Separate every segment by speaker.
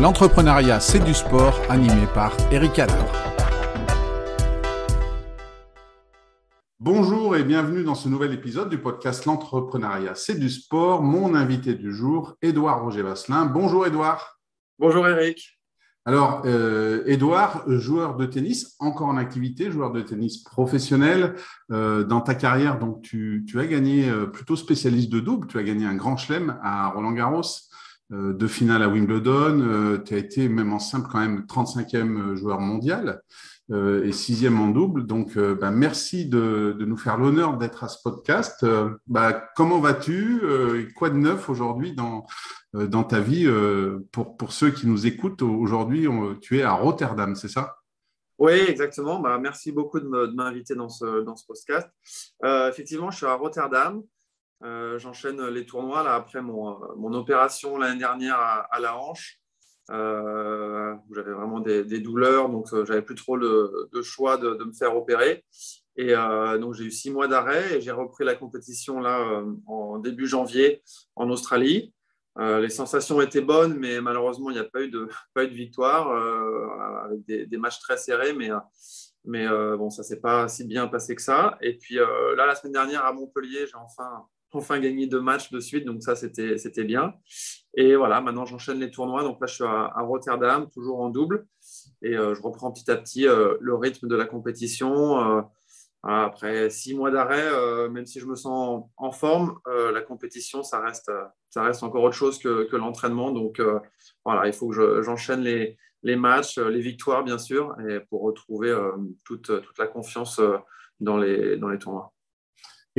Speaker 1: L'entrepreneuriat, c'est du sport, animé par Eric Adler. Bonjour et bienvenue dans ce nouvel épisode du podcast L'entrepreneuriat, c'est du sport. Mon invité du jour, Édouard Roger Vasselin. Bonjour Édouard.
Speaker 2: Bonjour Eric.
Speaker 1: Alors, euh, Edouard, joueur de tennis, encore en activité, joueur de tennis professionnel. Euh, dans ta carrière, donc tu, tu as gagné euh, plutôt spécialiste de double. Tu as gagné un grand chelem à Roland Garros, euh, deux finales à Wimbledon. Euh, tu as été même en simple quand même 35e joueur mondial euh, et sixième en double. Donc, bah, merci de, de, nous faire l'honneur d'être à ce podcast. Bah, comment vas-tu Quoi de neuf aujourd'hui dans, dans ta vie pour, pour ceux qui nous écoutent aujourd'hui Tu es à Rotterdam, c'est ça?
Speaker 2: Oui, exactement. Bah, merci beaucoup de m'inviter dans ce, dans ce podcast. effectivement, je suis à Rotterdam. Euh, j'enchaîne les tournois là, après mon, mon opération l'année dernière à, la hanche, euh, j'avais vraiment des, douleurs, donc euh, j'avais plus trop le, de choix de, me faire opérer. Et donc j'ai eu six mois d'arrêt et j'ai repris la compétition là en début janvier en Australie. les sensations étaient bonnes, mais malheureusement il n'y a pas eu de, pas eu de victoire avec des, matchs très serrés, mais mais bon, ça s'est pas si bien passé que ça. Et puis là, la semaine dernière à Montpellier, j'ai enfin enfin gagné deux matchs de suite, donc ça c'était bien. Et voilà, maintenant j'enchaîne les tournois, donc là je suis à, Rotterdam, toujours en double, et euh, je reprends petit à petit euh, le rythme de la compétition. Euh, après six mois d'arrêt, même si je me sens en, forme, la compétition ça reste, encore autre chose que, l'entraînement. Donc voilà, il faut que j'enchaîne les, matchs, les victoires bien sûr, pour retrouver toute, la confiance dans les tournois.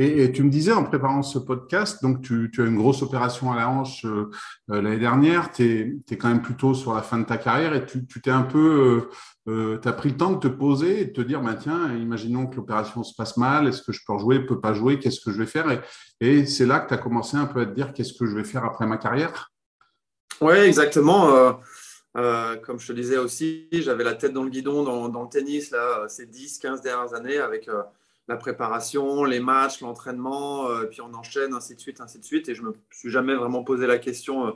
Speaker 1: Et, tu me disais en préparant ce podcast, donc tu, as une grosse opération à la hanche euh, euh, l'année dernière, tu es, quand même plutôt sur la fin de ta carrière et tu t'es un peu, euh, tu as pris le temps de te poser et de te dire, bah, tiens, imaginons que l'opération se passe mal, est-ce que je peux jouer, peux pas jouer, qu'est-ce que je vais faire Et, c'est là que tu as commencé un peu à te dire, qu'est-ce que je vais faire après ma carrière?
Speaker 2: Oui, exactement. comme je te disais aussi, j'avais la tête dans le guidon dans, dans le tennis là, ces 10-15 dernières années avec la préparation, les matchs, l'entraînement, euh, puis on enchaîne, ainsi de suite, ainsi de suite. Et je ne me suis jamais vraiment posé la question euh,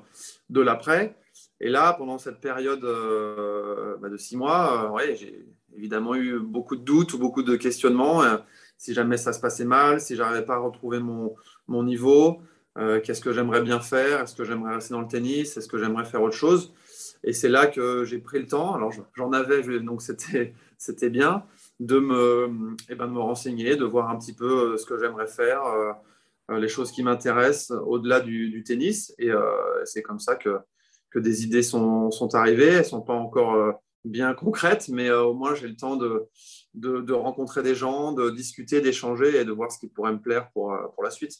Speaker 2: de l'après. Et là, pendant cette période euh, bah, de six mois, ouais, j'ai évidemment eu beaucoup de doutes ou beaucoup de questionnements. si jamais ça se passait mal, si j'arrivais pas à retrouver mon, mon niveau, qu'est-ce que j'aimerais bien faire Est-ce que j'aimerais rester dans le tennis Est-ce que j'aimerais faire autre chose Et c'est là que j'ai pris le temps. Alors j'en avais, donc c'était bien de me, eh ben, de me renseigner, de voir un petit peu euh, ce que j'aimerais faire, euh, euh, les choses qui m'intéressent au-delà du, tennis. Et c'est comme ça que, que des idées sont, sont arrivées. Elles ne sont pas encore bien concrètes, mais au moins j'ai le temps de, de, rencontrer des gens, de discuter, d'échanger et de voir ce qui pourrait me plaire pour, pour la suite.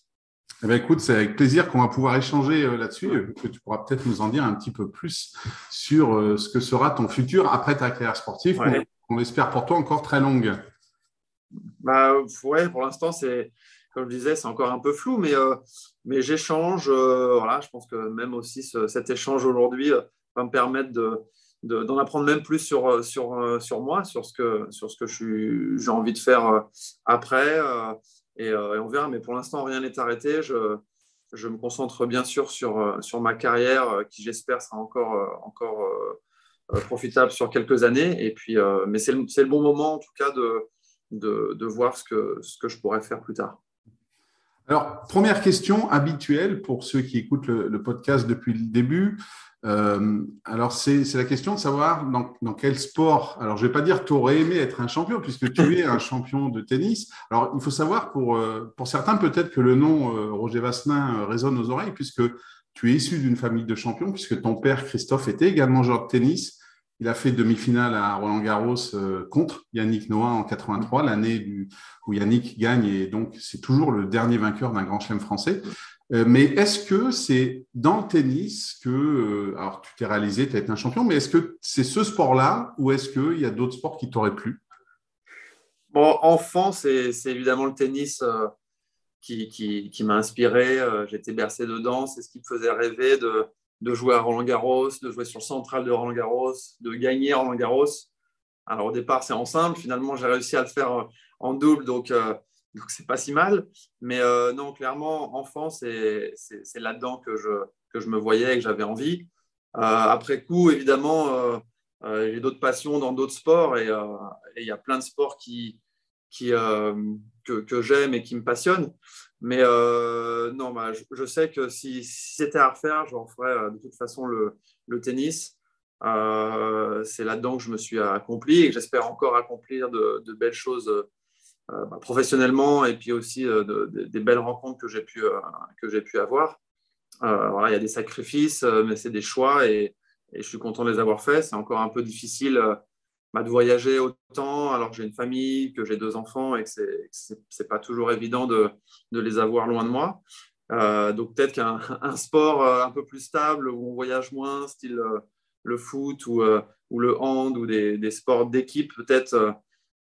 Speaker 1: Eh bien, écoute, c'est avec plaisir qu'on va pouvoir échanger là-dessus, que tu pourras peut-être nous en dire un petit peu plus sur ce que sera ton futur après ta carrière sportive on espère pour toi encore très longue
Speaker 2: bah, Ouais, pour l'instant, c'est comme je disais, c'est encore un peu flou, mais, euh, mais j'échange. Euh, voilà, je pense que même aussi cet échange aujourd'hui euh, va me permettre de, d'en apprendre même plus sur, sur, sur moi, sur ce que, sur ce que j'ai envie de faire après. Et, on verra, mais pour l'instant, rien n'est arrêté. Je, je, me concentre bien sûr sur, sur ma carrière, qui j'espère sera encore, encore profitable sur quelques années. Et puis, euh, mais c'est le, bon moment, en tout cas, de, de, voir ce que, ce que je pourrais faire plus tard.
Speaker 1: Alors, première question habituelle pour ceux qui écoutent le, podcast depuis le début. Euh, alors, c'est la question de savoir dans, dans, quel sport. Alors, je vais pas dire que tu aurais aimé être un champion, puisque tu es un champion de tennis. Alors, il faut savoir pour, pour certains, peut-être que le nom Roger Vasselin résonne aux oreilles, puisque tu es issu d'une famille de champions, puisque ton père, Christophe, était également joueur de tennis. Il a fait demi-finale à Roland Garros euh, contre Yannick Noah en 83, l'année où Yannick gagne, et donc c'est toujours le dernier vainqueur d'un grand chelem français. Euh, mais est-ce que c'est dans le tennis que, euh, alors tu t'es réalisé, tu as été un champion, mais est-ce que c'est ce sport-là ou est-ce qu'il y a d'autres sports qui t'auraient plu?
Speaker 2: Bon, enfant, c'est évidemment le tennis qui, m'a inspiré. Euh, j'étais bercé dedans. C'est ce qui me faisait rêver de, jouer à Roland Garros, de jouer sur le central de Roland Garros, de gagner Roland Garros. Alors au départ, c'est en simple. Finalement, j'ai réussi à le faire euh, en double, donc euh, donc c'est pas si mal. Mais non, clairement, enfant, c'est là-dedans que je, que je me voyais et que j'avais envie. après coup, évidemment, j'ai d'autres passions dans d'autres sports et il y a plein de sports qui, qui, que, j'aime et qui me passionnent. Mais non, bah, je, sais que si, c'était à refaire, je referais de toute façon le, tennis. c'est là-dedans que je me suis accompli et j'espère encore accomplir de, belles choses euh, bah, professionnellement et puis aussi euh, des belles rencontres que j'ai pu, euh, que j'ai pu avoir. il y a des sacrifices, mais c'est des choix et, je suis content de les avoir faits. C'est encore un peu difficile de voyager autant alors que j'ai une famille, que j'ai deux enfants et que ce n'est pas toujours évident de, de, les avoir loin de moi. donc peut-être qu'un un sport un peu plus stable où on voyage moins, style le foot ou, ou le hand ou des, des sports d'équipe, peut-être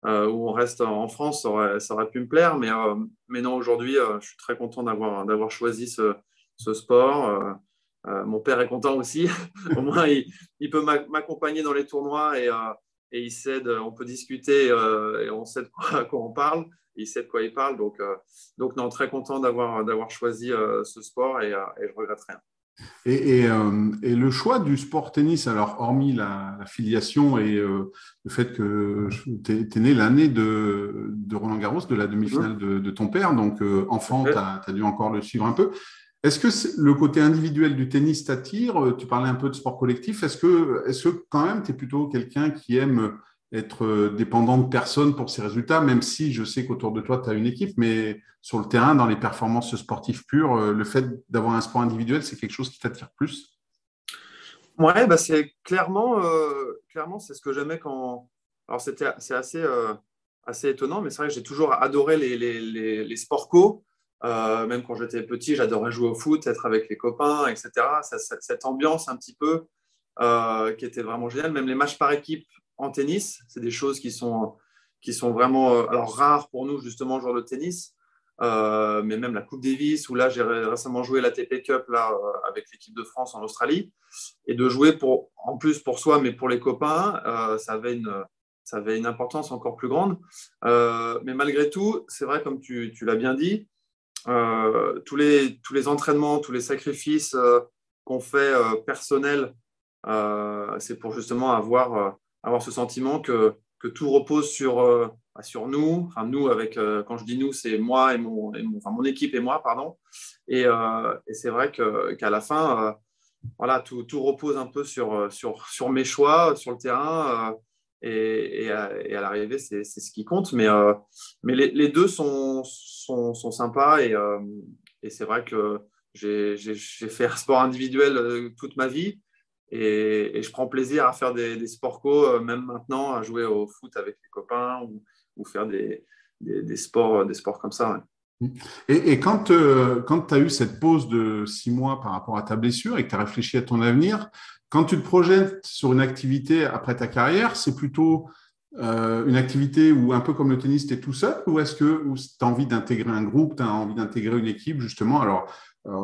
Speaker 2: euh, où on reste en France, ça aurait, pu me plaire. Mais, euh, mais non, aujourd'hui, euh, je suis très content d'avoir choisi ce, ce sport. mon père est content aussi. Au moins, il, il peut m'accompagner dans les tournois et, et, il sait, de, on peut discuter et on sait de quoi, quoi, on parle. Il sait de quoi il parle. Donc, donc non, très content d'avoir choisi ce sport et, et je regrette rien.
Speaker 1: Euh, et, le choix du sport tennis, alors hormis la, filiation et euh, le fait que tu es, né l'année de, Roland Garros, de la demi-finale de, ton père, donc euh, enfant, tu as, dû encore le suivre un peu. Est-ce que le côté individuel du tennis t'attire? Tu parlais un peu de sport collectif. Est-ce que, quand même tu es plutôt quelqu'un qui aime être euh, dépendant de personne pour ses résultats, même si je sais qu'autour de toi, tu as une équipe, mais sur le terrain, dans les performances sportives pures, euh, le fait d'avoir un sport individuel, c'est quelque chose qui t'attire plus?
Speaker 2: Ouais, bah c'est clairement, euh, clairement c'est ce que j'aimais quand. Alors, c'est assez, assez étonnant, mais c'est vrai que j'ai toujours adoré les, les, les, sports co. même quand j'étais petit, j'adorais jouer au foot, être avec les copains, etc. cette ambiance un petit peu qui était vraiment géniale. Même les matchs par équipe, en tennis. C'est des choses qui sont, qui sont vraiment euh, alors, rares pour nous, justement, genre de tennis. Euh, mais même la Coupe Davis, où là, j'ai récemment joué la TP Cup là, euh, avec l'équipe de France en Australie. Et de jouer pour, en plus pour soi, mais pour les copains, ça, avait une, ça avait une importance encore plus grande. mais malgré tout, c'est vrai, comme tu, tu l'as bien dit, tous, les, tous les entraînements, tous les sacrifices qu'on fait personnels, c'est pour justement avoir avoir ce sentiment que, que tout repose sur, euh, bah, sur nous. Enfin, nous, avec, euh, quand je dis nous, c'est moi et mon, enfin, mon équipe et moi, pardon. Et, euh, et c'est vrai qu'à la fin, voilà, tout, tout, repose un peu sur, sur, sur mes choix, sur le terrain. Et, et, à, l'arrivée, c'est ce qui compte. Mais, mais les, les, deux sont, sont, sont sympas. Et, et c'est vrai que j'ai fait un sport individuel toute ma vie. Et, je prends plaisir à faire des, sports co, euh, même maintenant, à jouer au foot avec les copains ou, faire des, des, sports, des sports comme ça.
Speaker 1: Et, quand, euh, quand tu as eu cette pause de six mois par rapport à ta blessure et que tu as réfléchi à ton avenir, quand tu te projettes sur une activité après ta carrière, c'est plutôt euh, une activité où, un peu comme le tennis, tu es tout seul ou est-ce que tu as envie d'intégrer un groupe, tu as envie d'intégrer une équipe, justement? Alors,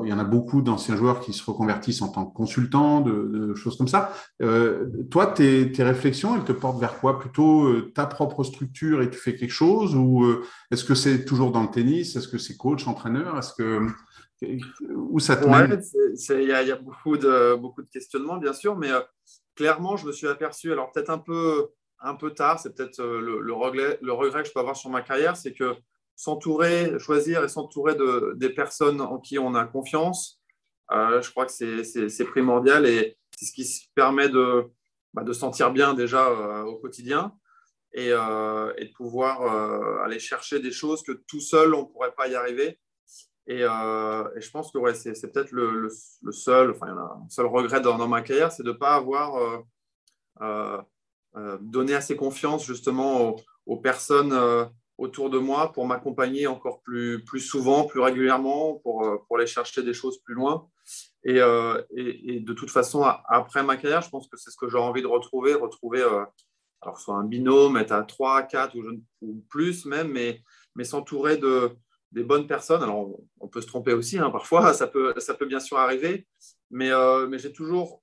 Speaker 1: il y en a beaucoup d'anciens joueurs qui se reconvertissent en tant que consultants, de, choses comme ça. Euh, toi, tes, réflexions, elles te portent vers quoi? Plutôt euh, ta propre structure et tu fais quelque chose Ou est-ce que c'est toujours dans le tennis? Est-ce que c'est coach, entraîneur? Est-ce que où ça te
Speaker 2: Il y, a beaucoup de, beaucoup de questionnements, bien sûr, mais clairement, je me suis aperçu, alors peut-être un peu, un peu tard, c'est peut-être le, regret, le regret que je peux avoir sur ma carrière, c'est que s'entourer, choisir et s'entourer de, des personnes en qui on a confiance, euh, je crois que c'est primordial et c'est ce qui se permet de, bah, de sentir bien déjà euh, au quotidien et, euh, et de pouvoir aller chercher des choses que tout seul, on ne pourrait pas y arriver. Et, et je pense que c'est peut-être le, seul, enfin, il seul regret dans, ma carrière, c'est de ne pas avoir donné assez confiance justement aux, personnes autour de moi pour m'accompagner encore plus, plus souvent, plus régulièrement, pour, euh, pour aller chercher des choses plus loin. Et, euh, de toute façon, après ma carrière, je pense que c'est ce que j'ai envie de retrouver, retrouver euh, alors soit un binôme, être à 3, 4 ou, plus même, mais s'entourer de, des bonnes personnes. Alors, on, peut se tromper aussi, hein, parfois, ça peut, bien sûr arriver, mais, mais j'ai toujours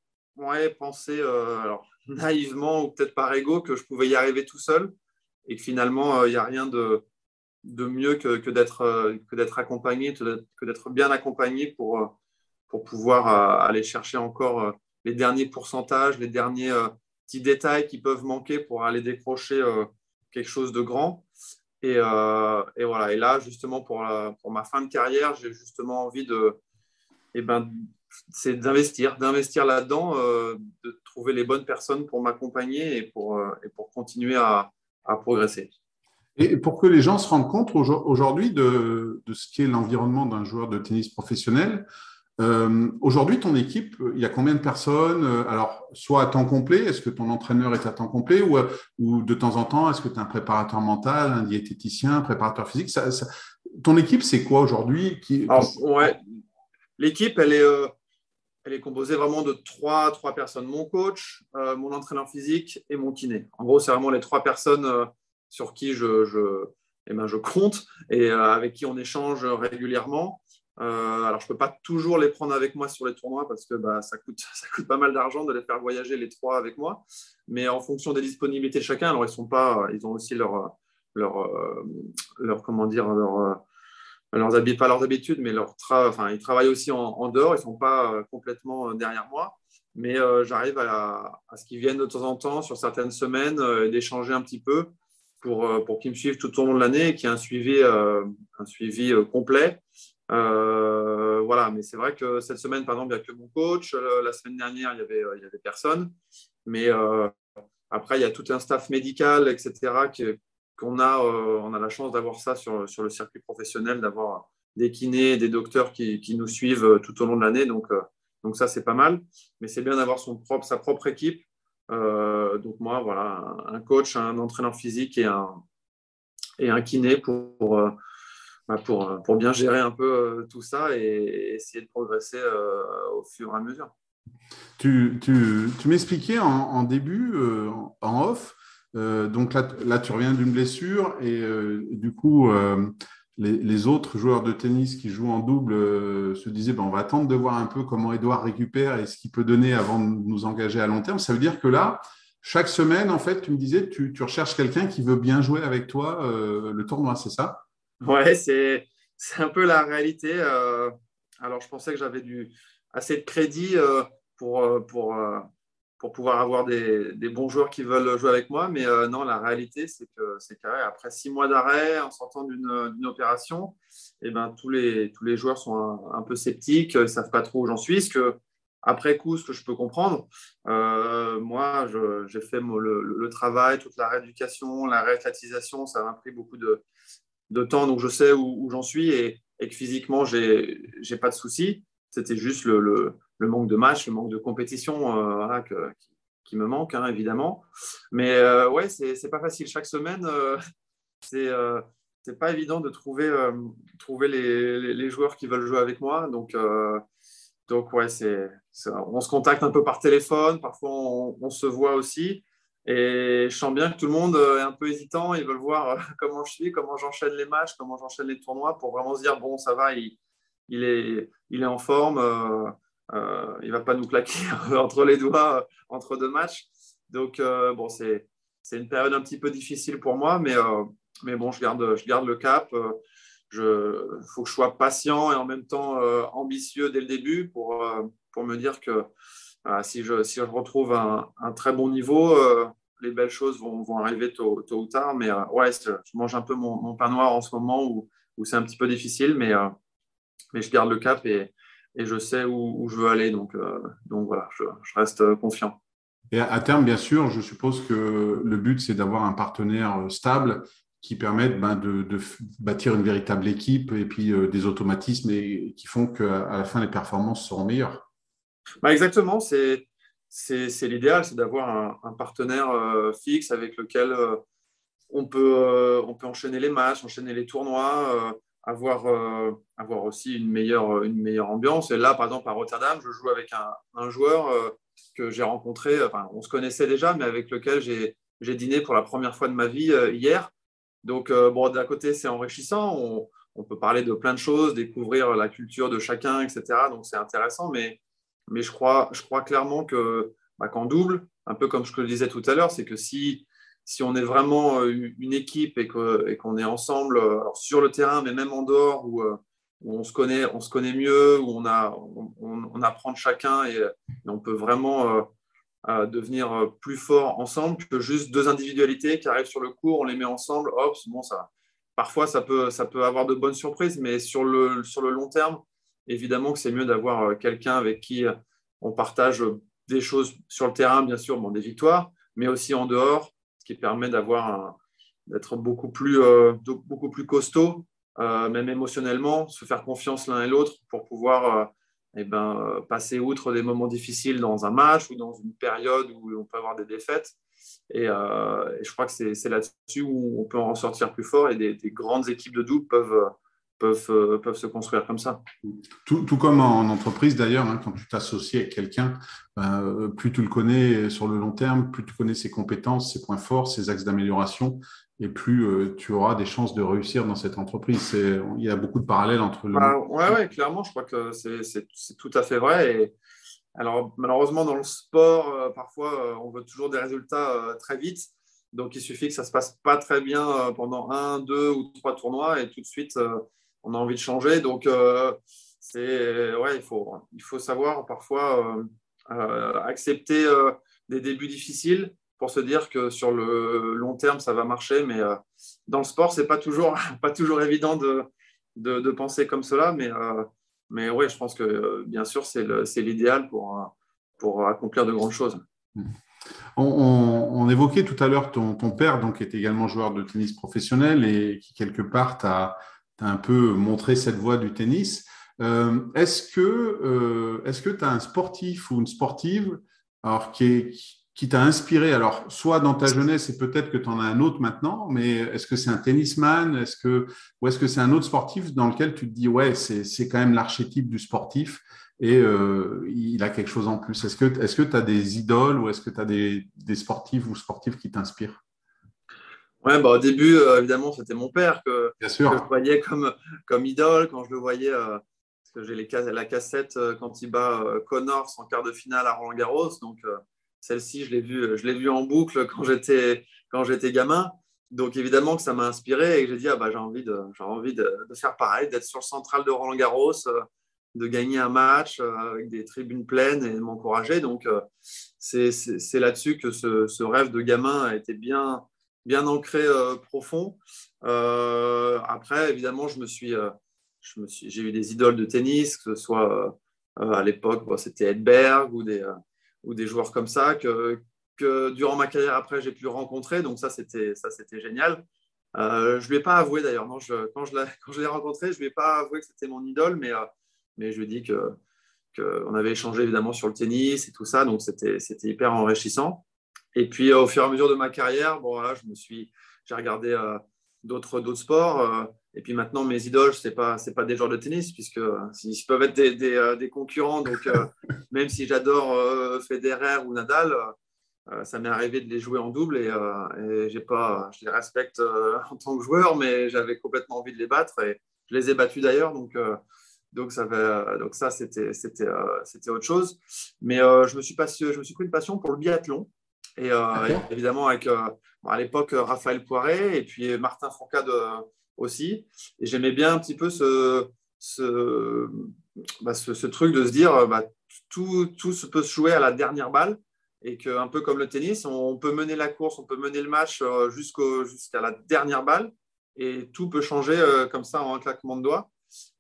Speaker 2: pensé, alors, naïvement ou peut-être par ego, que je pouvais y arriver tout seul et que finalement, il euh, n'y a rien de, mieux que, d'être euh, accompagné, que d'être bien accompagné pour, euh, pour pouvoir aller chercher encore les derniers pourcentages, les derniers petits détails qui peuvent manquer pour aller décrocher quelque chose de grand. Et, voilà. Et là, justement, pour, pour ma fin de carrière, j'ai justement envie de, eh ben, c'est d'investir, d'investir là-dedans, de trouver les bonnes personnes pour m'accompagner et pour, et pour continuer à, à progresser.
Speaker 1: Et pour que les gens se rendent compte aujourd'hui de, de, ce qu'est l'environnement d'un joueur de tennis professionnel, euh, aujourd'hui, ton équipe, il y a combien de personnes Alors, soit à temps complet, est-ce que ton entraîneur est à temps complet ou, ou de temps en temps, est-ce que tu as un préparateur mental, un diététicien, un préparateur physique? Ton équipe, c'est quoi aujourd'hui? Qui...
Speaker 2: ouais. L'équipe, elle est, euh, elle est composée vraiment de trois, trois personnes. Mon coach, euh, mon entraîneur physique et mon kiné. En gros, c'est vraiment les trois personnes sur qui je, je, eh ben, je compte et euh, avec qui on échange régulièrement. Euh, alors, je ne peux pas toujours les prendre avec moi sur les tournois parce que bah, ça, coûte, ça coûte pas mal d'argent de les faire voyager les trois avec moi. Mais en fonction des disponibilités de chacun, alors ils sont pas, ils ont aussi leur, leur, euh, leur comment dire, leur, leurs habitudes, pas leurs habitudes, mais leur enfin, ils travaillent aussi en, dehors. Ils ne sont pas complètement derrière moi. Mais j'arrive à, ce qu'ils viennent de temps en temps sur certaines semaines d'échanger un petit peu pour, euh, pour qu'ils me suivent tout au long de l'année et qu'il y ait un suivi, euh, un suivi euh, voilà, mais c'est vrai que cette semaine, par exemple, il n'y a que mon coach. La semaine dernière, il n'y avait, il y avait personne. Mais après, il y a tout un staff médical, etc., qu'on a, on a la chance d'avoir ça sur, sur, le circuit professionnel, d'avoir des kinés, des docteurs qui, qui, nous suivent tout au long de l'année. Donc, donc ça, c'est pas mal. Mais c'est bien d'avoir propre, sa propre équipe euh, donc moi, voilà, un coach, un entraîneur physique et un, et un kiné pour, euh, pour, pour bien gérer un peu euh, tout ça et essayer de progresser au fur et à mesure.
Speaker 1: Tu, tu, tu m'expliquais en, début, en off, donc là, tu reviens d'une blessure et du coup, les, autres joueurs de tennis qui jouent en double euh, se disaient ben, on va attendre de voir un peu comment Edouard récupère et ce qu'il peut donner avant de nous engager à long terme. Ça veut dire que là, chaque semaine, en fait, tu me disais, tu, tu recherches quelqu'un qui veut bien jouer avec toi euh, le tournoi, c'est ça?
Speaker 2: Ouais, c'est, un peu la réalité. Euh, alors, je pensais que j'avais assez de crédit pour, pour, pour pouvoir avoir des, bons joueurs qui veulent jouer avec moi. Mais euh, non, la réalité, c'est que c'est qu'après six mois d'arrêt, en sortant d'une opération, eh ben, tous, les, tous les joueurs sont un, peu sceptiques, ils ne savent pas trop où j'en suis. Ce que, après coup, ce que je peux comprendre, euh, moi, j'ai fait le, travail, toute la rééducation, la réathlétisation, ça m'a pris beaucoup de, de, temps, donc je sais où, j'en suis et, que physiquement, je n'ai pas de soucis. C'était juste le, le manque de match, le manque de compétition euh, qui, me manque, hein, évidemment. Mais euh, ouais, c'est pas facile. Chaque semaine, euh, c'est c'est pas évident de trouver, trouver les, les, joueurs qui veulent jouer avec moi. Donc, donc ouais, c'est, on se contacte un peu par téléphone, parfois on, se voit aussi. Et je sens bien que tout le monde est un peu hésitant. Ils veulent voir comment je suis, comment j'enchaîne les matchs, comment j'enchaîne les tournois pour vraiment se dire bon, ça va, il, est, il est en forme. Euh, il ne va pas nous claquer entre les doigts euh, entre deux matchs. Donc, euh, bon, c'est une période un petit peu difficile pour moi, mais, mais bon, je garde, je garde le cap. Il faut que je sois patient et en même temps ambitieux dès le début pour, pour me dire que si, je, si je retrouve un, très bon niveau, les belles choses vont, arriver tôt, ou tard. Mais ouais, je mange un peu mon, pain noir en ce moment où, c'est un petit peu difficile, mais, je garde le cap et, je sais où, je veux aller. Donc, euh, voilà, je, reste confiant.
Speaker 1: Et à terme, bien sûr, je suppose que le but, c'est d'avoir un partenaire stable qui permette ben, de, bâtir une véritable équipe et puis euh, des automatismes qui font qu'à la fin, les performances seront meilleures.
Speaker 2: Bah exactement, c'est l'idéal, c'est d'avoir un, partenaire euh, fixe avec lequel on, peut, on peut enchaîner les matchs, enchaîner les tournois avoir, euh, avoir aussi une meilleure, une meilleure ambiance. Et là, par exemple, à Rotterdam, je joue avec un, un joueur euh, que j'ai rencontré, enfin, on se connaissait déjà, mais avec lequel j'ai dîné pour la première fois de ma vie euh, hier. Donc, bon, d'un côté, c'est enrichissant. On, peut parler de plein de choses, découvrir la culture de chacun, etc. Donc, c'est intéressant. Mais, mais je, crois, je crois clairement que bah, qu'en double, un peu comme je le disais tout à l'heure, c'est que si si on est vraiment euh, une équipe et qu'on est ensemble euh, sur le terrain, mais même en dehors, euh, où, on, se connaît, on se connaît mieux, où on, a, on, apprend de chacun et, on peut vraiment devenir plus fort ensemble que juste deux individualités qui arrivent sur le cours, on les met ensemble, hop, bon, ça, parfois ça peut, ça peut avoir de bonnes surprises, mais sur le, sur le long terme, évidemment que c'est mieux d'avoir quelqu'un avec qui on partage des choses sur le terrain, bien sûr, bon, des victoires, mais aussi en dehors, ce qui permet d'avoir d'être beaucoup plus, euh, beaucoup plus costaud, euh, même émotionnellement, se faire confiance l'un et l'autre pour pouvoir euh, eh ben, passer outre des moments difficiles dans un match ou dans une période où on peut avoir des défaites. Et, je crois que c'est là-dessus où on peut en ressortir plus fort et des, des grandes équipes de double peuvent, peuvent, euh, peuvent se construire comme ça.
Speaker 1: Tout, tout comme en entreprise d'ailleurs, hein, quand tu t'associes avec quelqu'un, ben, plus tu le connais sur le long terme, plus tu connais ses compétences, ses points forts, ses axes d'amélioration, et plus euh, tu auras des chances de réussir dans cette entreprise. Il y a beaucoup de parallèles entre le.
Speaker 2: Bah, oui, ouais, clairement, je crois que c'est tout à fait vrai. Et, alors, malheureusement, dans le sport, euh, parfois, on veut toujours des résultats très vite. Donc, il suffit que ça ne se passe pas très bien pendant un, deux ou trois tournois et tout de suite, on a envie de changer. Donc, euh, c'est ouais, il faut, il faut savoir parfois euh, euh, accepter des débuts difficiles pour se dire que sur le long terme, ça va marcher. Mais dans le sport, c'est pas toujours, pas toujours évident de, de, penser comme cela. Mais, mais oui, je pense que bien sûr, c'est l'idéal pour, pour accomplir de grandes choses.
Speaker 1: On, évoquait tout à l'heure ton, ton, père, donc, qui est également joueur de tennis professionnel et qui, quelque part, t'a un peu montré cette voie du tennis. Euh, est-ce que euh, que tu as un sportif ou une sportive alors, qui, t'a inspiré? Alors, soit dans ta jeunesse, et peut-être que tu en as un autre maintenant, mais est-ce que c'est un tennisman? Est-ce que, Ou est-ce que c'est un autre sportif dans lequel tu te dis, ouais, c'est quand même l'archétype du sportif et euh, il a quelque chose en plus? Est-ce que tu est as des idoles ou est-ce que tu as des, des sportifs ou sportifs qui t'inspirent?
Speaker 2: Ouais, bah, au début, euh, évidemment, c'était mon père que, je voyais comme, comme idole quand je le voyais. Euh, parce que j'ai la cassette euh, quand il bat Connors en quart de finale à Roland Garros. Donc, celle-ci, je l'ai vue vu en boucle quand j'étais, quand j'étais gamin. Donc, évidemment que ça m'a inspiré et que j'ai dit, ah, bah, j'ai envie, de, j'ai envie de, faire pareil, d'être sur le central de Roland Garros, de gagner un match avec des tribunes pleines et de m'encourager. Donc, c'est, c'est, là-dessus que ce, ce, rêve de gamin a été bien bien ancré euh, profond. Euh, après, évidemment, euh, je me suis, j'ai eu des idoles de tennis, que ce soit à l'époque, c'était Edberg ou des, ou des joueurs comme ça que, durant ma carrière après j'ai pu rencontrer. Donc ça, c'était, génial. je ne lui ai pas avoué d'ailleurs. Quand je l'ai, quand je l'ai rencontré, je ne lui ai pas avoué que c'était mon idole, mais, je lui ai dit que, qu'on avait échangé évidemment sur le tennis et tout ça. Donc c'était hyper enrichissant. Et puis, au fur et à mesure de ma carrière, bon, voilà, je me suis, j'ai regardé euh, d'autres, d'autres sports. Euh, et puis maintenant, mes idoles, ce n'est pas, c'est pas des joueurs de tennis, puisque euh, ils peuvent être des, des, des concurrents. Donc, même si j'adore Federer ou Nadal, ça m'est arrivé de les jouer en double et, et j'ai pas, je les respecte en tant que joueur, mais j'avais complètement envie de les battre et je les ai battus d'ailleurs. Donc, donc ça, donc ça c'était, c'était, c'était autre chose. Mais je, me suis passé, je me suis pris une passion pour le biathlon. Et euh, évidemment, avec euh, à l'époque Raphaël Poiré et puis Martin Fourcade euh, aussi. Et j'aimais bien un petit peu ce, ce, bah, ce, truc de se dire bah, tout, tout peut se jouer à la dernière balle et qu'un peu comme le tennis, on peut mener la course, on peut mener le match jusqu'à la dernière balle et tout peut changer comme ça en un claquement de doigts.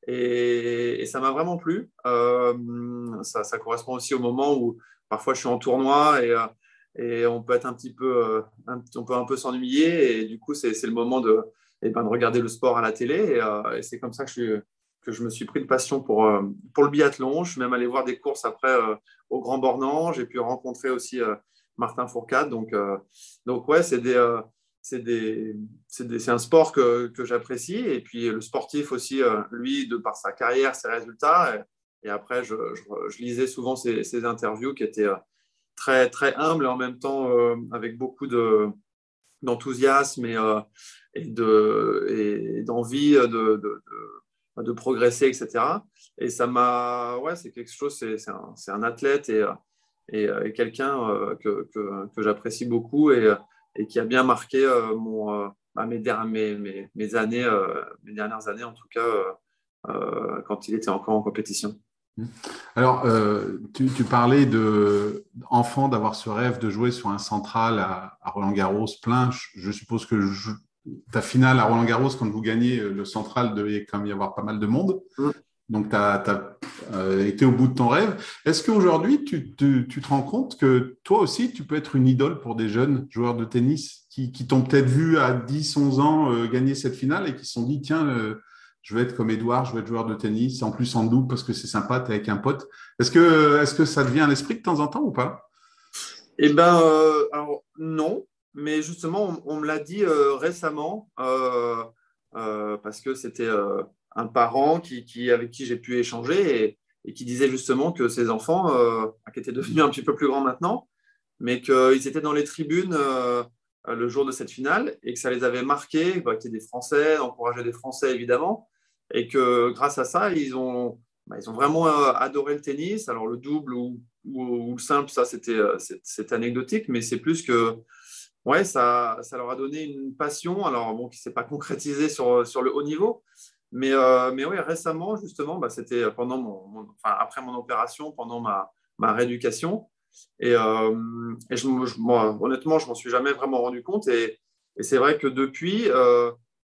Speaker 2: Et, ça m'a vraiment plu. ça, ça, correspond aussi au moment où parfois je suis en tournoi et, et on peut être un petit peu, euh, on peut un peu s'ennuyer et du coup c'est le moment de, eh ben, de regarder le sport à la télé et, euh, c'est comme ça que je, que je me suis pris de passion pour, euh, pour le biathlon. Je suis même allé voir des courses après au Grand Bornand. J'ai pu rencontrer aussi Martin Fourcade. Donc, donc ouais, c'est des, c'est un sport que, que j'apprécie. Et puis le sportif aussi, lui, de par sa carrière, ses résultats. Et, après, je, je, lisais souvent ses, ses, interviews qui étaient très, très humble et en même temps euh, avec beaucoup de, d'enthousiasme et, euh, et, de, et d'envie de, de, de, progresser, etc. Et ça m'a. Ouais, c'est quelque chose, c'est, un, athlète et, et, quelqu'un que, que, que, j'apprécie beaucoup et, et, qui a bien marqué mon, bah, mes, mes, mes, années, mes dernières années en tout cas, quand il était encore en compétition.
Speaker 1: Alors, tu, parlais d'enfants d'avoir ce rêve de jouer sur un central à, Roland Garros plein. Je, suppose que ta finale à Roland Garros, quand vous gagnez le central, devait quand même y avoir pas mal de monde. Donc, tu as, euh, été au bout de ton rêve. Est-ce qu'aujourd'hui, tu, te rends compte que toi aussi, tu peux être une idole pour des jeunes joueurs de tennis qui, t'ont peut-être vu à 10, 11 ans euh, gagner cette finale et qui se sont dit, tiens, euh, je vais être comme Edouard, je vais être joueur de tennis, en plus en double parce que c'est sympa, tu es avec un pote. Est-ce que, est que ça devient un esprit de temps en temps ou pas?
Speaker 2: Eh bien, non. Mais justement, on, me l'a dit récemment parce que c'était un parent qui, avec qui j'ai pu échanger et, qui disait justement que ses enfants, euh, qui étaient devenus un petit peu plus grands maintenant, mais qu'ils étaient dans les tribunes euh, le jour de cette finale et que ça les avait marqués, bah, qu'ils étaient des Français, encourageaient des Français évidemment, et que grâce à ça, ils ont, bah, ils ont vraiment euh, adoré le tennis. Alors le double ou, le simple, ça c'était c'est anecdotique, mais c'est plus que ouais, ça, ça leur a donné une passion, alors bon, qui s'est pas concrétisée sur, sur le haut niveau, mais, euh, mais oui, récemment, justement, bah, c'était pendant mon, enfin, après mon opération, pendant ma, ma rééducation. Et, euh, et je, moi, honnêtement, je m'en suis jamais vraiment rendu compte. Et, et c'est vrai que depuis, euh,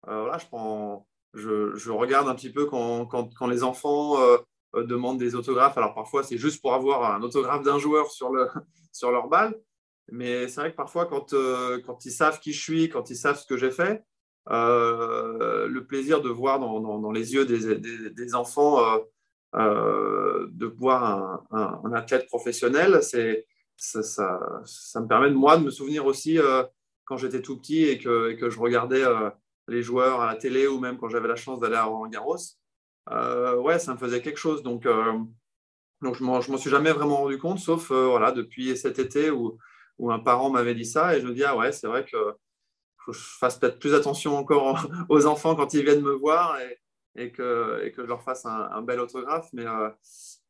Speaker 2: voilà, je, prends, je, regarde un petit peu quand, les enfants demandent des autographes. Alors parfois, c'est juste pour avoir un autographe d'un joueur sur, le, sur leur balle. Mais c'est vrai que parfois, quand, quand ils savent qui je suis, quand ils savent ce que j'ai fait, euh, le plaisir de voir dans, les yeux des, enfants euh, euh, de voir un, athlète professionnel, ça, me permet de moi de me souvenir aussi quand j'étais tout petit et que je regardais les joueurs à la télé ou même quand j'avais la chance d'aller à Roland Garros. ouais, ça me faisait quelque chose. Donc, donc je ne m'en suis jamais vraiment rendu compte, sauf voilà, depuis cet été où, où un parent m'avait dit ça et je me dis, ah ouais, c'est vrai que que je fasse peut-être plus attention encore aux enfants quand ils viennent me voir et, que, et que, je leur fasse un, bel autographe. Mais euh,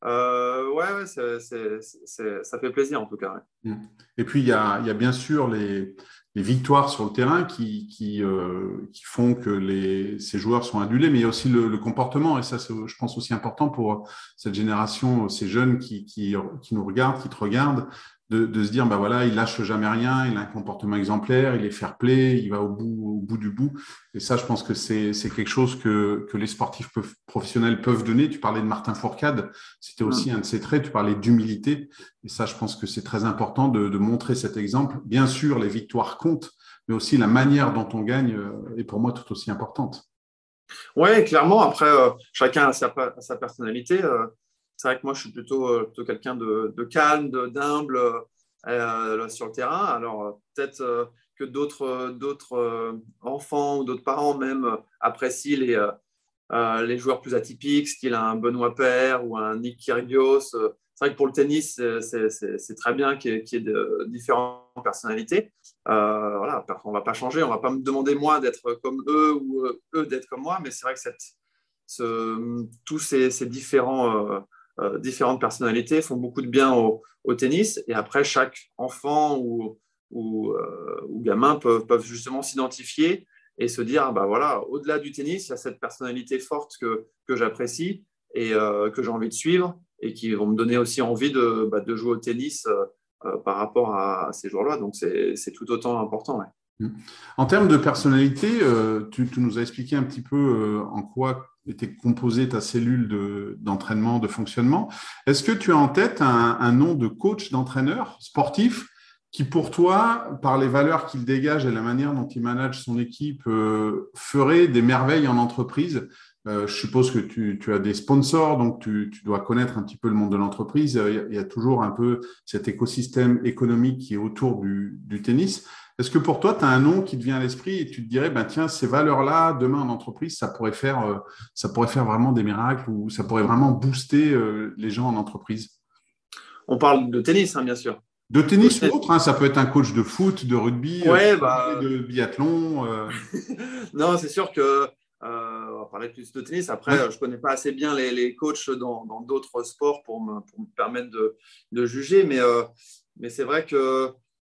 Speaker 2: euh, ouais, ça fait plaisir en tout cas.
Speaker 1: Et puis, il y a, y a bien sûr les, les, victoires sur le terrain qui, qui, euh, qui font que les, ces joueurs sont adulés, mais il y a aussi le, comportement. Et ça, c'est, je pense, aussi important pour cette génération, ces jeunes qui, qui nous regardent, qui te regardent, de, se dire, bah voilà, il lâche jamais rien, il a un comportement exemplaire, il est fair play, il va au bout, au bout du bout. Et ça, je pense que c'est quelque chose que, que les sportifs professionnels peuvent donner. Tu parlais de Martin Fourcade, c'était aussi un de ses traits, tu parlais d'humilité. Et ça, je pense que c'est très important de, montrer cet exemple. Bien sûr, les victoires comptent, mais aussi la manière dont on gagne euh, est pour moi tout aussi importante.
Speaker 2: Oui, clairement. Après, euh, chacun a sa, sa personnalité. Euh, c'est vrai que moi, je suis plutôt, euh, plutôt quelqu'un de, calme, d'humble euh, sur le terrain. Alors, euh, peut-être que d'autres, enfants ou d'autres parents même apprécient les, les joueurs plus atypiques, style un Benoît Père ou un Nick Kyrgios. C'est vrai que pour le tennis, c'est, très bien qu'il y ait, de différentes personnalités. voilà, on ne va pas changer, on ne va pas me demander moi d'être comme eux ou eux d'être comme moi, mais c'est vrai que tous ces, différents euh, différentes personnalités font beaucoup de bien au, tennis. Et après, chaque enfant ou, ou, euh, gamin peuvent, justement s'identifier et se dire, bah voilà, au-delà du tennis, il y a cette personnalité forte que, que j'apprécie et euh, que j'ai envie de suivre et qui vont me donner aussi envie de, bah, de jouer au tennis par rapport à, ces joueurs-là. Donc, c'est tout autant important.
Speaker 1: En termes de personnalité, tu, nous as expliqué un petit peu en quoi était composée ta cellule d'entraînement, de, fonctionnement. Est-ce que tu as en tête un, nom de coach, d'entraîneur sportif qui, pour toi, par les valeurs qu'il dégage et la manière dont il manage son équipe, euh, ferait des merveilles en entreprise? Euh, je suppose que tu, as des sponsors, donc tu, dois connaître un petit peu le monde de l'entreprise. Il, y a toujours un peu cet écosystème économique qui est autour du tennis. Est-ce que pour toi, tu as un nom qui te vient à l'esprit et tu te dirais, ben, tiens, ces valeurs-là, demain en entreprise, ça pourrait, faire, euh, ça pourrait faire vraiment des miracles ou ça pourrait vraiment booster euh, les gens en entreprise?
Speaker 2: On parle de tennis, hein, bien sûr.
Speaker 1: De tennis ou autre, hein, ça peut être un coach de foot, de rugby,
Speaker 2: euh, bah,
Speaker 1: de biathlon.
Speaker 2: non, c'est sûr que on va parler plus de tennis. Après, je ne connais pas assez bien les, coachs dans d'autres sports pour me, permettre de, juger, mais, mais c'est vrai que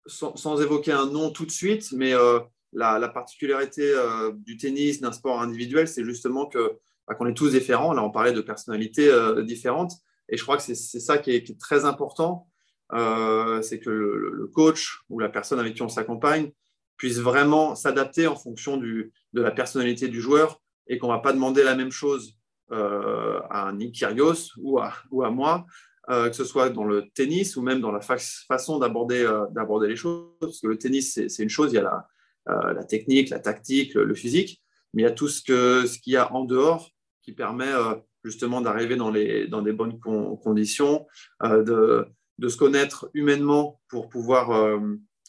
Speaker 2: sans, évoquer un nom tout de suite, mais euh, la, particularité euh, du tennis, d'un sport individuel, c'est justement que bah, qu'on est tous différents. Là, on parlait de personnalités euh, différentes, Et je crois que c'est ça qui est, très important, c'est que le, coach ou la personne avec qui on s'accompagne puisse vraiment s'adapter en fonction de la personnalité du joueur et qu'on ne va pas demander la même chose à Nick Kyrgios ou à, moi, que ce soit dans le tennis ou même dans la façon d'aborder d'aborder les choses. Parce que le tennis, c'est une chose, il y a la, la technique, la tactique, le, physique, mais il y a tout ce qu'il ce qu'il y a en dehors qui permet justement d'arriver dans, dans des bonnes conditions, euh, de, de, se connaître humainement pour pouvoir euh,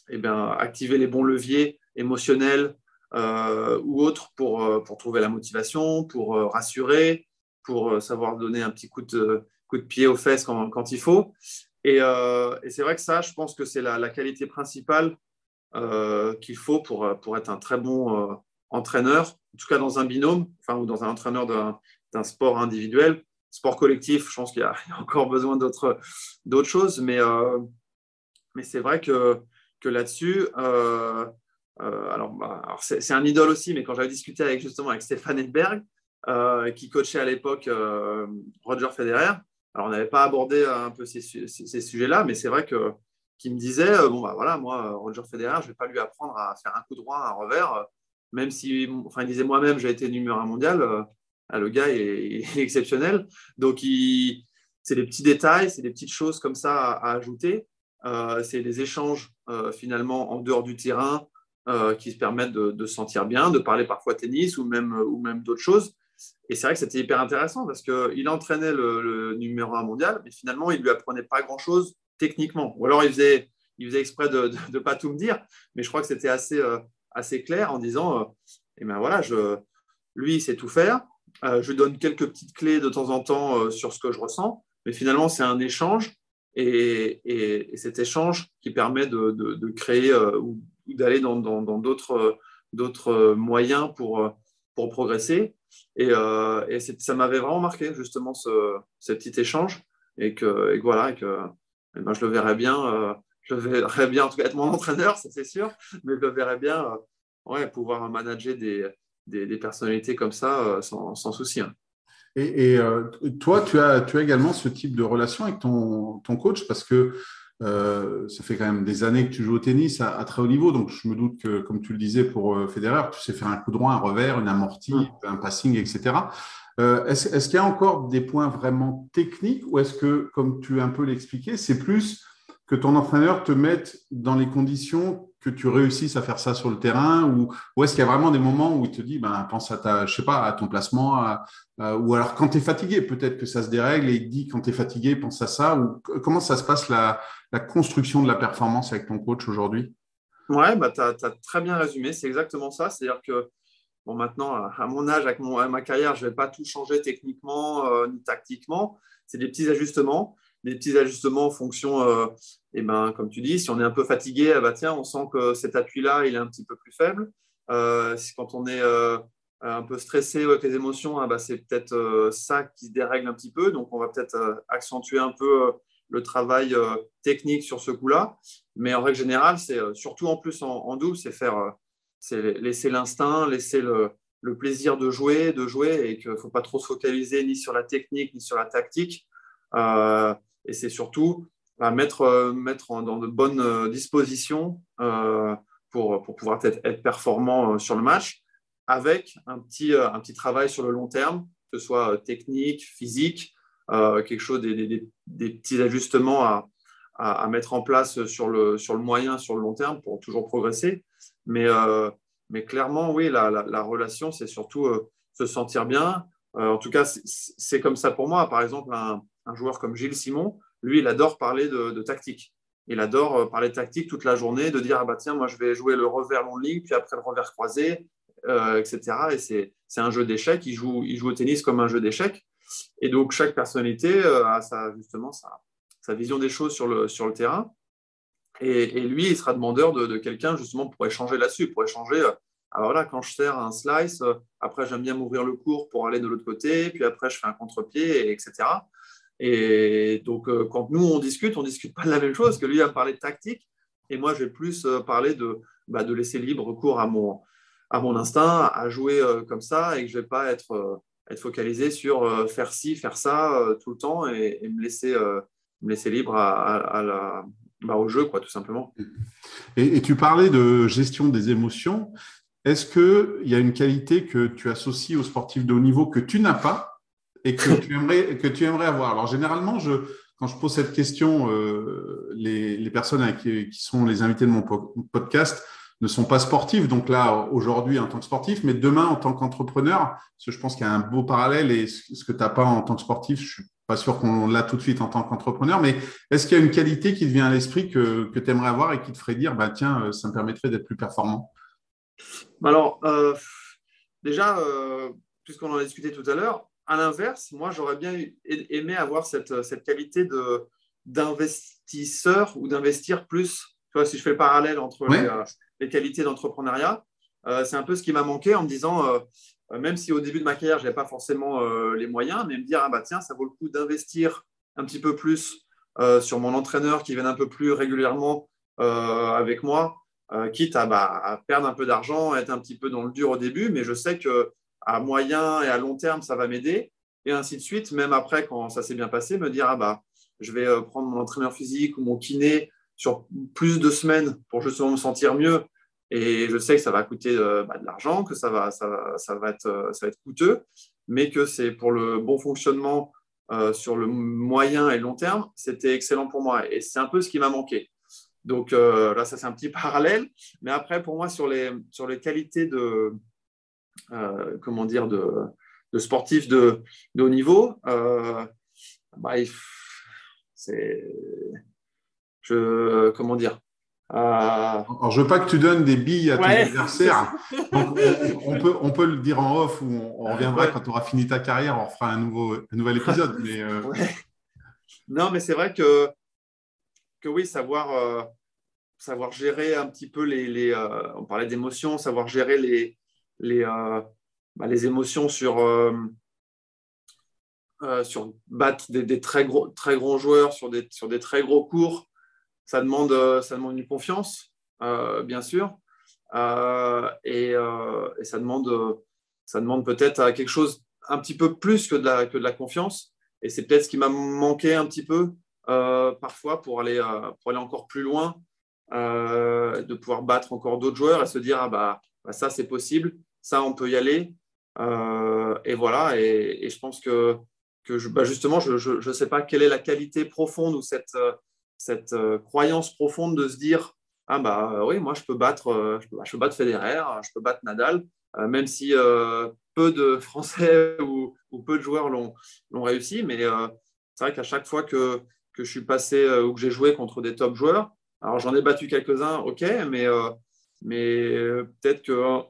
Speaker 2: eh bien, activer les bons leviers émotionnels euh, ou autres pour, pour trouver la motivation, pour rassurer, pour savoir donner un petit coup de, coup de pied aux fesses quand, il faut. Et, et c'est vrai que ça, je pense que c'est la, qualité principale qu'il faut pour, pour être un très bon entraîneur, en tout cas dans un binôme, enfin, ou dans un entraîneur d'un sport individuel. Sport collectif, je pense qu'il y, a encore besoin d'autres choses, mais, euh, mais c'est vrai que, que là-dessus, euh, euh, alors, bah, c'est un idole aussi, mais quand j'avais discuté avec justement avec Stéphane Edberg, qui coachait à l'époque Roger Federer, alors on n'avait pas abordé un peu ces, ces, sujets-là, mais c'est vrai que qui me disait bon bah voilà moi Roger Federer je vais pas lui apprendre à faire un coup droit un revers même si enfin il disait moi-même j'ai été numéro un mondial ah, le gars est, exceptionnel. Donc, c'est des petits détails, c'est des petites choses comme ça à, ajouter. Euh, c'est des échanges euh, finalement en dehors du terrain euh, qui se permettent de, se sentir bien, de parler parfois tennis ou même, ou même d'autres choses. Et c'est vrai que c'était hyper intéressant parce qu'il entraînait le, numéro un mondial, mais finalement, il ne lui apprenait pas grand-chose techniquement. Ou alors, il faisait, il faisait exprès de ne pas tout me dire, mais je crois que c'était assez, assez clair en disant, eh ben voilà, lui, il sait tout faire, euh, je donne quelques petites clés de temps en temps euh, sur ce que je ressens, mais finalement, c'est un échange et, cet échange qui permet de, créer euh, ou, d'aller dans d'autres moyens pour progresser. Et, ça m'avait vraiment marqué, justement, ce, petit échange. Et que, voilà, et que eh ben, je le verrais bien, je le verrais bien, en tout cas, être mon entraîneur, c'est sûr, mais je le verrais bien ouais, pouvoir manager des, des, personnalités comme ça euh, sans, souci. Hein.
Speaker 1: Et, euh, toi, tu as, tu as également ce type de relation avec ton, ton coach parce que euh, ça fait quand même des années que tu joues au tennis à, très haut niveau. Donc, je me doute que, comme tu le disais pour Federer, tu sais faire un coup droit, un revers, une amortie, un passing, etc. est-ce, est-ce qu'il y a encore des points vraiment techniques ou est-ce que, comme tu as un peu l'expliqué, c'est plus que ton entraîneur te mette dans les conditions que tu réussisses à faire ça sur le terrain ou, est-ce qu'il y a vraiment des moments où il te dit ben, pense à ta je sais pas à ton placement ou alors quand tu es fatigué peut-être que ça se dérègle et il dit quand tu es fatigué pense à ça ou comment ça se passe la, la construction de la performance avec ton coach aujourd'hui?
Speaker 2: Ouais, bah, tu as, très bien résumé, c'est exactement ça. C'est-à-dire que bon, maintenant, à mon âge, avec mon, ma carrière, je ne vais pas tout changer techniquement euh, ni tactiquement. C'est des petits ajustements des petits ajustements en fonction, et euh, eh ben, comme tu dis, si on est un peu fatigué, ah bah, tiens, on sent que cet appui-là, il est un petit peu plus faible. Euh, quand on est euh, un peu stressé avec les émotions, ah bah, c'est peut-être ça qui se dérègle un petit peu. Donc, on va peut-être accentuer un peu le travail technique sur ce coup-là. Mais en règle générale, c'est surtout en plus en, double, c'est faire, c'est laisser l'instinct, laisser le, plaisir de jouer, de jouer, et qu'il ne faut pas trop se focaliser ni sur la technique ni sur la tactique. Euh, et c'est surtout mettre, euh, mettre dans de bonnes euh, dispositions euh, pour, pour pouvoir être, être, performant sur le match, avec un petit, un petit travail sur le long terme, que ce soit technique, physique, quelque chose, des, des, petits ajustements à, à, mettre en place sur le, sur le moyen, sur le long terme pour toujours progresser. Mais, mais clairement, oui, la, la, relation, c'est surtout se sentir bien. en tout cas, c'est comme ça pour moi. Par exemple, un, un joueur comme Gilles Simon, lui, il adore parler de, tactique. Il adore euh, parler de tactique toute la journée, de dire ah bah tiens, moi je vais jouer le revers long ligne, puis après le revers croisé, euh, etc. Et c'est un jeu d'échecs. Il joue, il joue au tennis comme un jeu d'échecs. Et donc chaque personnalité euh, a sa, justement sa, vision des choses sur le, sur le terrain. Et, lui, il sera demandeur de, quelqu'un justement pour échanger là-dessus, pour échanger. alors là, quand je sers un slice, après j'aime bien m'ouvrir le cours pour aller de l'autre côté, puis après je fais un contre-pied, etc. Et donc, euh, quand nous, on discute, on ne discute pas de la même chose, que lui va me parler de tactique, et moi, je vais plus euh, parler de, bah, de laisser libre cours à mon, à mon instinct, à jouer euh, comme ça, et que je ne vais pas être être focalisé sur faire ci, faire ça tout le temps et, me, laisser, me laisser libre à, la, bah, au jeu, quoi, tout simplement.
Speaker 1: Et, tu parlais de gestion des émotions. Est-ce qu'il y a une qualité que tu associes aux sportifs de haut niveau que tu n'as pas et que tu aimerais, que tu aimerais avoir Alors, généralement, je, quand je pose cette question, euh, les, personnes qui, sont les invités de mon podcast ne sont pas sportifs. Donc là, aujourd'hui, en tant que sportif, mais demain, en tant qu'entrepreneur, parce que je pense qu'il y a un beau parallèle et ce que tu n'as pas en tant que sportif, je suis pas sûr qu'on l'a tout de suite en tant qu'entrepreneur, mais est-ce qu'il y a une qualité qui te vient à l'esprit que, que tu aimerais avoir et qui te ferait dire, bah, tiens, euh, ça me permettrait d'être plus performant?
Speaker 2: Alors, euh, déjà, puisqu'on en a discuté tout à l'heure, à l'inverse, moi, j'aurais bien aimé avoir cette, cette qualité de, d'investisseur ou d'investir plus. Tu vois, si je fais le parallèle entre euh, les, qualités d'entrepreneuriat, euh, c'est un peu ce qui m'a manqué en me disant, euh, même si au début de ma carrière, je n'avais pas forcément les moyens, mais me dire, ah bah tiens, ça vaut le coup d'investir un petit peu plus sur mon entraîneur qui vienne un peu plus régulièrement avec moi, quitte à, bah, à, perdre un peu d'argent, être un petit peu dans le dur au début, mais je sais que à moyen et à long terme, ça va m'aider. Et ainsi de suite, même après, quand ça s'est bien passé, me dire, ah bah, je vais euh, prendre mon entraîneur physique ou mon kiné sur plus de semaines pour justement me sentir mieux. Et je sais que ça va coûter euh, bah, de l'argent, que ça va, ça, va, être, euh, ça va être coûteux, mais que c'est pour le bon fonctionnement sur le moyen et long terme, c'était excellent pour moi. Et c'est un peu ce qui m'a manqué. Donc là, ça c'est un petit parallèle. Mais après, pour moi, sur les, sur les qualités de, comment dire, de, de sportifs de, haut niveau, euh, bah, c'est. Je, comment dire
Speaker 1: euh, Alors, je veux pas que tu donnes des billes à ton adversaire. on, peut, on peut le dire en off ou on, reviendra quand tu auras fini ta carrière, on fera un, nouveau, un nouvel épisode. Mais,
Speaker 2: Non, mais c'est vrai que, que oui, savoir, savoir gérer un petit peu les. les on parlait d'émotions, savoir gérer les, les, euh, bah, les émotions sur, euh, euh, sur battre des, très, gros, très grands joueurs sur des, sur des très gros cours. Ça demande, ça demande une confiance, bien sûr. Et, et, ça demande, ça demande peut-être quelque chose un petit peu plus que de la, que de la confiance. Et c'est peut-être ce qui m'a manqué un petit peu parfois pour aller, pour aller encore plus loin, de pouvoir battre encore d'autres joueurs et se dire ah bah, bah ça c'est possible ça, on peut y aller. Euh, et voilà, et, je pense que, je, bah, justement, je ne sais pas quelle est la qualité profonde ou cette, euh, euh, croyance profonde de se dire Ah, bah oui, moi, je peux battre, je peux, je peux battre Federer, je peux battre Nadal, même si peu de Français ou, ou peu de joueurs l'ont réussi. Mais c'est vrai qu'à chaque fois que, que, je suis passé ou que j'ai joué contre des top joueurs, alors j'en ai battu quelques-uns, ok, mais, mais peut-être que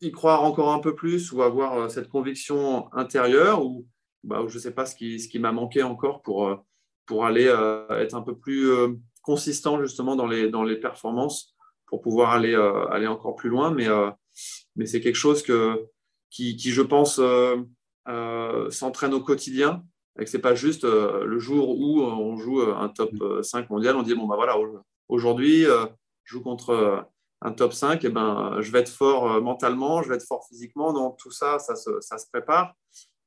Speaker 2: y croire encore un peu plus ou avoir euh, cette conviction intérieure ou, bah, je ne sais pas ce qui, ce qui m'a manqué encore pour, euh, pour aller euh, être un peu plus consistant justement dans les, dans les performances pour pouvoir aller, aller encore plus loin. Mais, mais c'est quelque chose que, qui, qui je pense, s'entraîne au quotidien et que ce n'est pas juste le jour où on joue un top 5 mondial, on dit, bon, bah voilà, aujourd'hui, je joue contre un top 5, et eh ben, je vais être fort euh, mentalement, je vais être fort physiquement. Donc, tout ça, ça se, ça se prépare.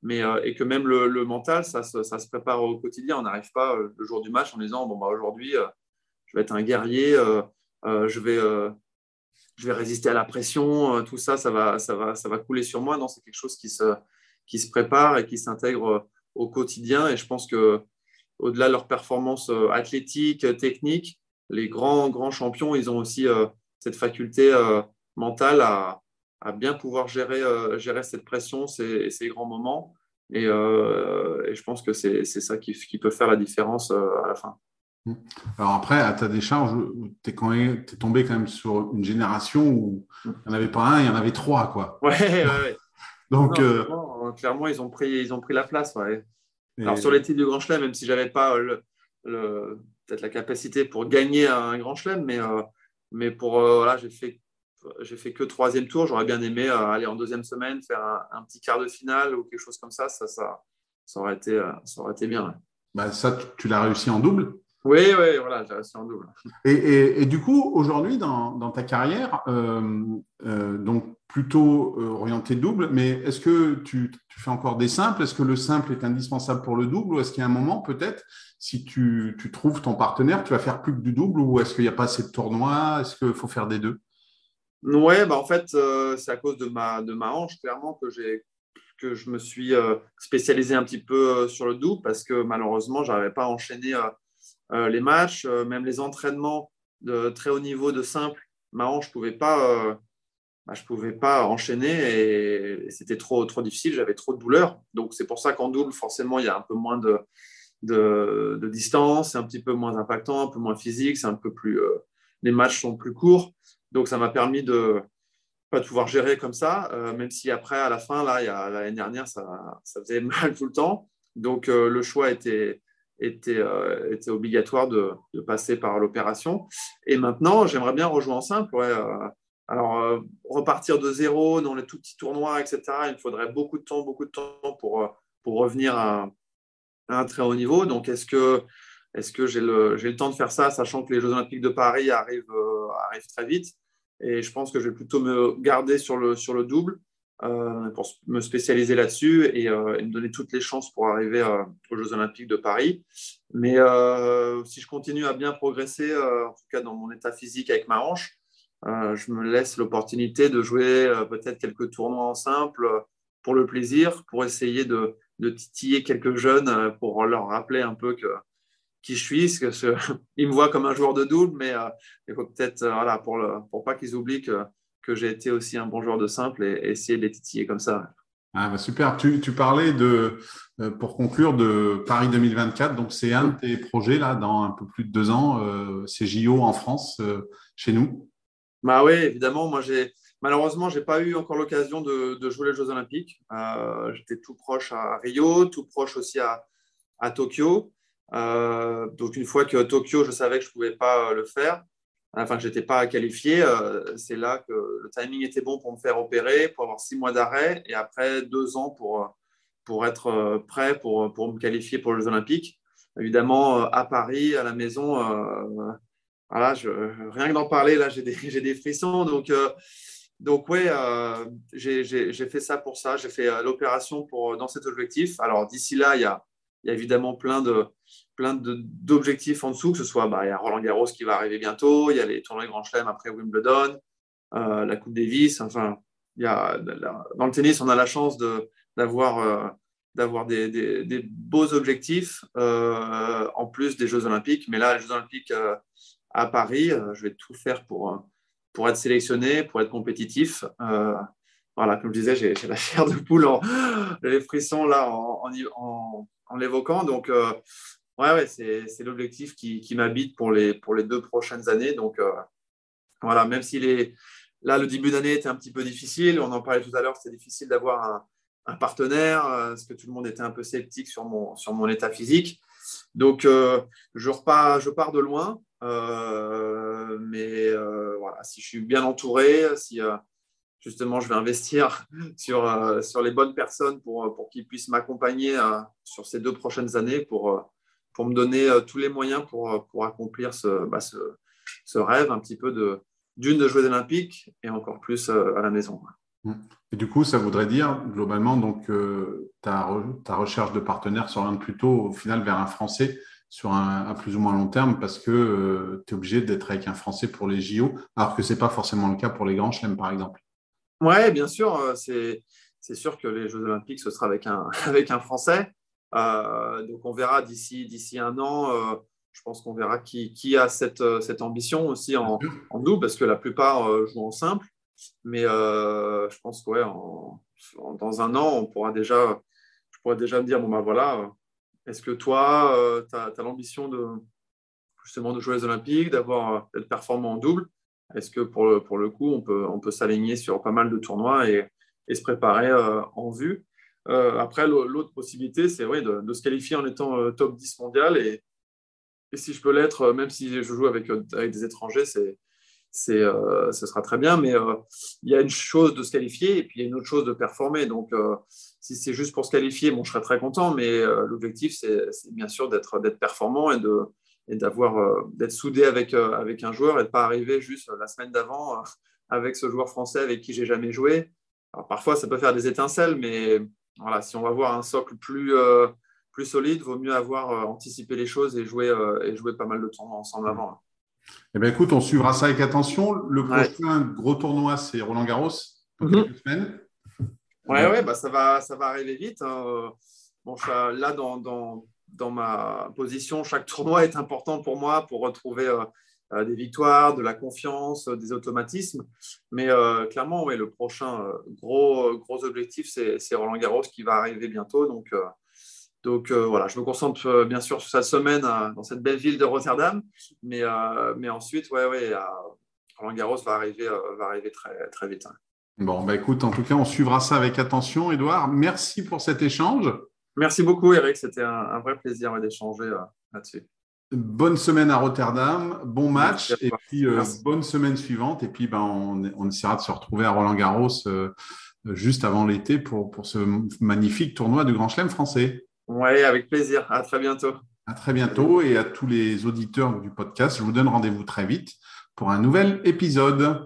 Speaker 2: Mais, euh, et que même le, mental, ça se, ça se, prépare au quotidien. On n'arrive pas euh, le jour du match en disant bon, bah, aujourd'hui, je vais être un guerrier, je, vais, je vais résister à la pression, tout ça, ça va, ça, va, ça va couler sur moi. Non, c'est quelque chose qui se, qui se prépare et qui s'intègre au quotidien. Et je pense que au-delà de leur performance athlétique, technique, les grands, grands champions, ils ont aussi cette faculté euh, mentale à, bien pouvoir gérer, euh, gérer cette pression, ces, ces grands moments. Et, euh, je pense que c'est ça qui, peut faire la différence à la fin.
Speaker 1: Mmh. Alors après, à ta décharge, tu es, es, tombé quand même sur une génération où il n'y en avait pas un, il y en avait trois. Quoi.
Speaker 2: Ouais, ouais, Donc, clairement, ils, ont pris, ils ont pris la place. Ouais. Alors sur les titres du Grand Chelem, même si je n'avais pas le, peut-être la capacité pour gagner un Grand Chelem, mais mais pour euh, voilà, j'ai fait que troisième tour. J'aurais bien aimé euh, aller en deuxième semaine, faire un, petit quart de finale ou quelque chose comme ça. Ça, ça, ça aurait été, euh, ça aurait été bien.
Speaker 1: Bah, ça, tu, l'as réussi en double?
Speaker 2: Oui, oui, voilà, j'ai resté en double.
Speaker 1: Et, du coup, aujourd'hui, dans, ta carrière, euh, euh, donc plutôt euh, orienté double, mais est-ce que tu, fais encore des simples? Est-ce que le simple est indispensable pour le double? Ou est-ce qu'il y a un moment, peut-être, si tu, trouves ton partenaire, tu vas faire plus que du double? Ou est-ce qu'il n'y a pas assez de tournois? Est-ce qu'il faut faire des deux?
Speaker 2: Ouais, bah en fait, c'est à cause de ma, de ma hanche, clairement, que j'ai que je me suis spécialisé un petit peu sur le double parce que malheureusement, je n'arrivais pas à enchaîner les matchs, euh, même les entraînements de très haut niveau de simple, ma hanche, je ne pouvais pas euh, bah, pouvais pas enchaîner et, c'était trop, trop difficile, j'avais trop de douleurs. Donc c'est pour ça qu'en double, forcément, il y a un peu moins de, de, distance, c'est un petit peu moins impactant, un peu moins physique, c'est un peu plus, les matchs sont plus courts. Donc ça m'a permis de pas pouvoir gérer comme ça, même si après, à la fin, là, l'année dernière, ça, ça, faisait mal tout le temps. Donc le choix était, était, euh, était obligatoire de, passer par l'opération. Et maintenant, j'aimerais bien rejouer en simple. Euh, alors, euh, repartir de zéro dans les tout petits tournois, etc., il me faudrait beaucoup de temps, beaucoup de temps pour, pour revenir à, un très haut niveau. Donc, est-ce que, est-ce que j'ai le, le temps de faire ça, sachant que les Jeux Olympiques de Paris arrivent, arrivent très vite? Et je pense que je vais plutôt me garder sur le, sur le double pour me spécialiser là-dessus et, euh, me donner toutes les chances pour arriver euh, aux Jeux Olympiques de Paris. Mais si je continue à bien progresser, en tout cas dans mon état physique avec ma hanche, je me laisse l'opportunité de jouer peut-être quelques tournois en simple pour le plaisir, pour essayer de, titiller quelques jeunes, pour leur rappeler un peu qui je suis. Que ils me voient comme un joueur de double, mais il faut peut-être, voilà, pour, le, pour pas qu'ils oublient que que j'ai été aussi un bon joueur de simple et, essayer de les titiller comme ça.
Speaker 1: Ah bah super. Tu, tu parlais de, euh, pour conclure, de Paris 2024. Donc, c'est un de tes projets là, dans un peu plus de deux ans. Euh, c'est JO en France, euh, chez nous.
Speaker 2: Bah oui, évidemment. Moi, j'ai malheureusement, j'ai pas eu encore l'occasion de, de, jouer les Jeux Olympiques. J'étais tout proche à Rio, tout proche aussi à, à Tokyo. donc, une fois que Tokyo, je savais que je pouvais pas le faire enfin que je n'étais pas qualifié, euh, c'est là que le timing était bon pour me faire opérer, pour avoir six mois d'arrêt et après deux ans pour, pour être euh, prêt pour, pour me qualifier pour les Olympiques. Évidemment, euh, à Paris, à la maison, voilà, rien que d'en parler, là, j'ai des, des, frissons. Donc, donc oui, j'ai fait ça pour ça. J'ai fait l'opération dans cet objectif. Alors, d'ici là, il y a, il y a évidemment plein de, plein d'objectifs en dessous, que ce soit, bah, il y a Roland Garros qui va arriver bientôt, il y a les tournois Grand Chelem après Wimbledon, euh, la Coupe Davis, enfin, il y a, dans le tennis, on a la chance d'avoir euh, d'avoir des, des, beaux objectifs euh, en plus des Jeux Olympiques. Mais là, les Jeux Olympiques à Paris, je vais tout faire pour, pour être sélectionné, pour être compétitif. voilà, comme je disais, j'ai la chair de poule, en, les frissons là en, en, en l'évoquant. Donc, ouais, ouais c'est l'objectif qui, m'habite pour les, pour les deux prochaines années. Donc, euh, voilà, même si les, là, le début d'année était un petit peu difficile, on en parlait tout à l'heure, c'était difficile d'avoir un, un, partenaire, euh, parce que tout le monde était un peu sceptique sur mon, sur mon état physique. Donc, euh, je, repars, je pars de loin, mais voilà, si je suis bien entouré, si justement je vais investir sur, sur les bonnes personnes pour, pour qu'ils puissent m'accompagner sur ces deux prochaines années pour, me donner euh, tous les moyens pour, euh, accomplir ce, bah, ce, rêve un petit peu de d'une de jouer olympiques et encore plus euh, à la maison.
Speaker 1: Mmh. Et du coup, ça voudrait dire globalement donc ta, ta, recherche de partenaire s'oriente plutôt au final vers un Français sur un, à plus ou moins long terme parce que tu es obligé d'être avec un Français pour les JO, alors que ce n'est pas forcément le cas pour les grands chelems, par exemple.
Speaker 2: Oui, bien sûr. C'est sûr que les Jeux olympiques, ce sera avec un, avec un Français. Euh, donc on verra d'ici d'ici un an. Euh, je pense qu'on verra qui, qui, a cette, euh, cette ambition aussi en, en double, parce que la plupart jouent en simple. Mais je pense que ouais, dans un an, on pourra déjà, je pourrais déjà me dire bon ben voilà, est-ce que toi, tu as, l'ambition de justement de jouer les Olympiques, d'avoir d'être performant en double? Est-ce que pour le, pour le coup, on peut, on peut s'aligner sur pas mal de tournois et, et se préparer en vue? Euh, après, l'autre possibilité, c'est de, se qualifier en étant euh, top 10 mondial. Et, si je peux l'être, euh, même si je joue avec, avec des étrangers, c'est, c'est, ce sera très bien. Mais il y a une chose de se qualifier et puis il y a une autre chose de performer. Donc, si c'est juste pour se qualifier, bon, je serais très content. Mais l'objectif, c'est, bien sûr d'être, d'être performant et de, et d'avoir d'être soudé avec, avec un joueur et de pas arriver juste la semaine d'avant avec ce joueur français avec qui j'ai jamais joué. Alors, parfois, ça peut faire des étincelles, mais voilà, si on va avoir un socle plus, plus solide, vaut mieux avoir anticipé les choses et jouer, et jouer pas mal de temps ensemble avant.
Speaker 1: Eh bien, écoute, on suivra ça avec attention. Le prochain gros tournoi, c'est Roland Garros, dans quelques semaines.
Speaker 2: Ouais, ouais, bah, ça, va, ça va arriver vite. Hein. Bon, là, dans, dans, dans, ma position, chaque tournoi est important pour moi pour retrouver euh, euh, des victoires, de la confiance, euh, des automatismes. Mais clairement, ouais, le prochain gros, gros objectif, c'est Roland Garros qui va arriver bientôt. Donc, donc voilà, je me concentre bien sûr sur sa semaine dans cette belle ville de Rotterdam. Mais, mais ensuite, ouais, Roland Garros va arriver, va arriver très, très vite. Hein.
Speaker 1: Bon, bah écoute, en tout cas, on suivra ça avec attention. Edouard, merci pour cet échange.
Speaker 2: Merci beaucoup, Eric. C'était un, vrai plaisir d'échanger euh, là-dessus.
Speaker 1: Bonne semaine à Rotterdam, bon match et puis euh, bonne semaine suivante. Et puis, ben, on, essaiera de se retrouver à Roland Garros euh, juste avant l'été pour, pour ce magnifique tournoi du Grand Chelem français.
Speaker 2: Oui, avec plaisir. À très bientôt.
Speaker 1: À très bientôt. Et à tous les auditeurs du podcast, je vous donne rendez-vous très vite pour un nouvel épisode.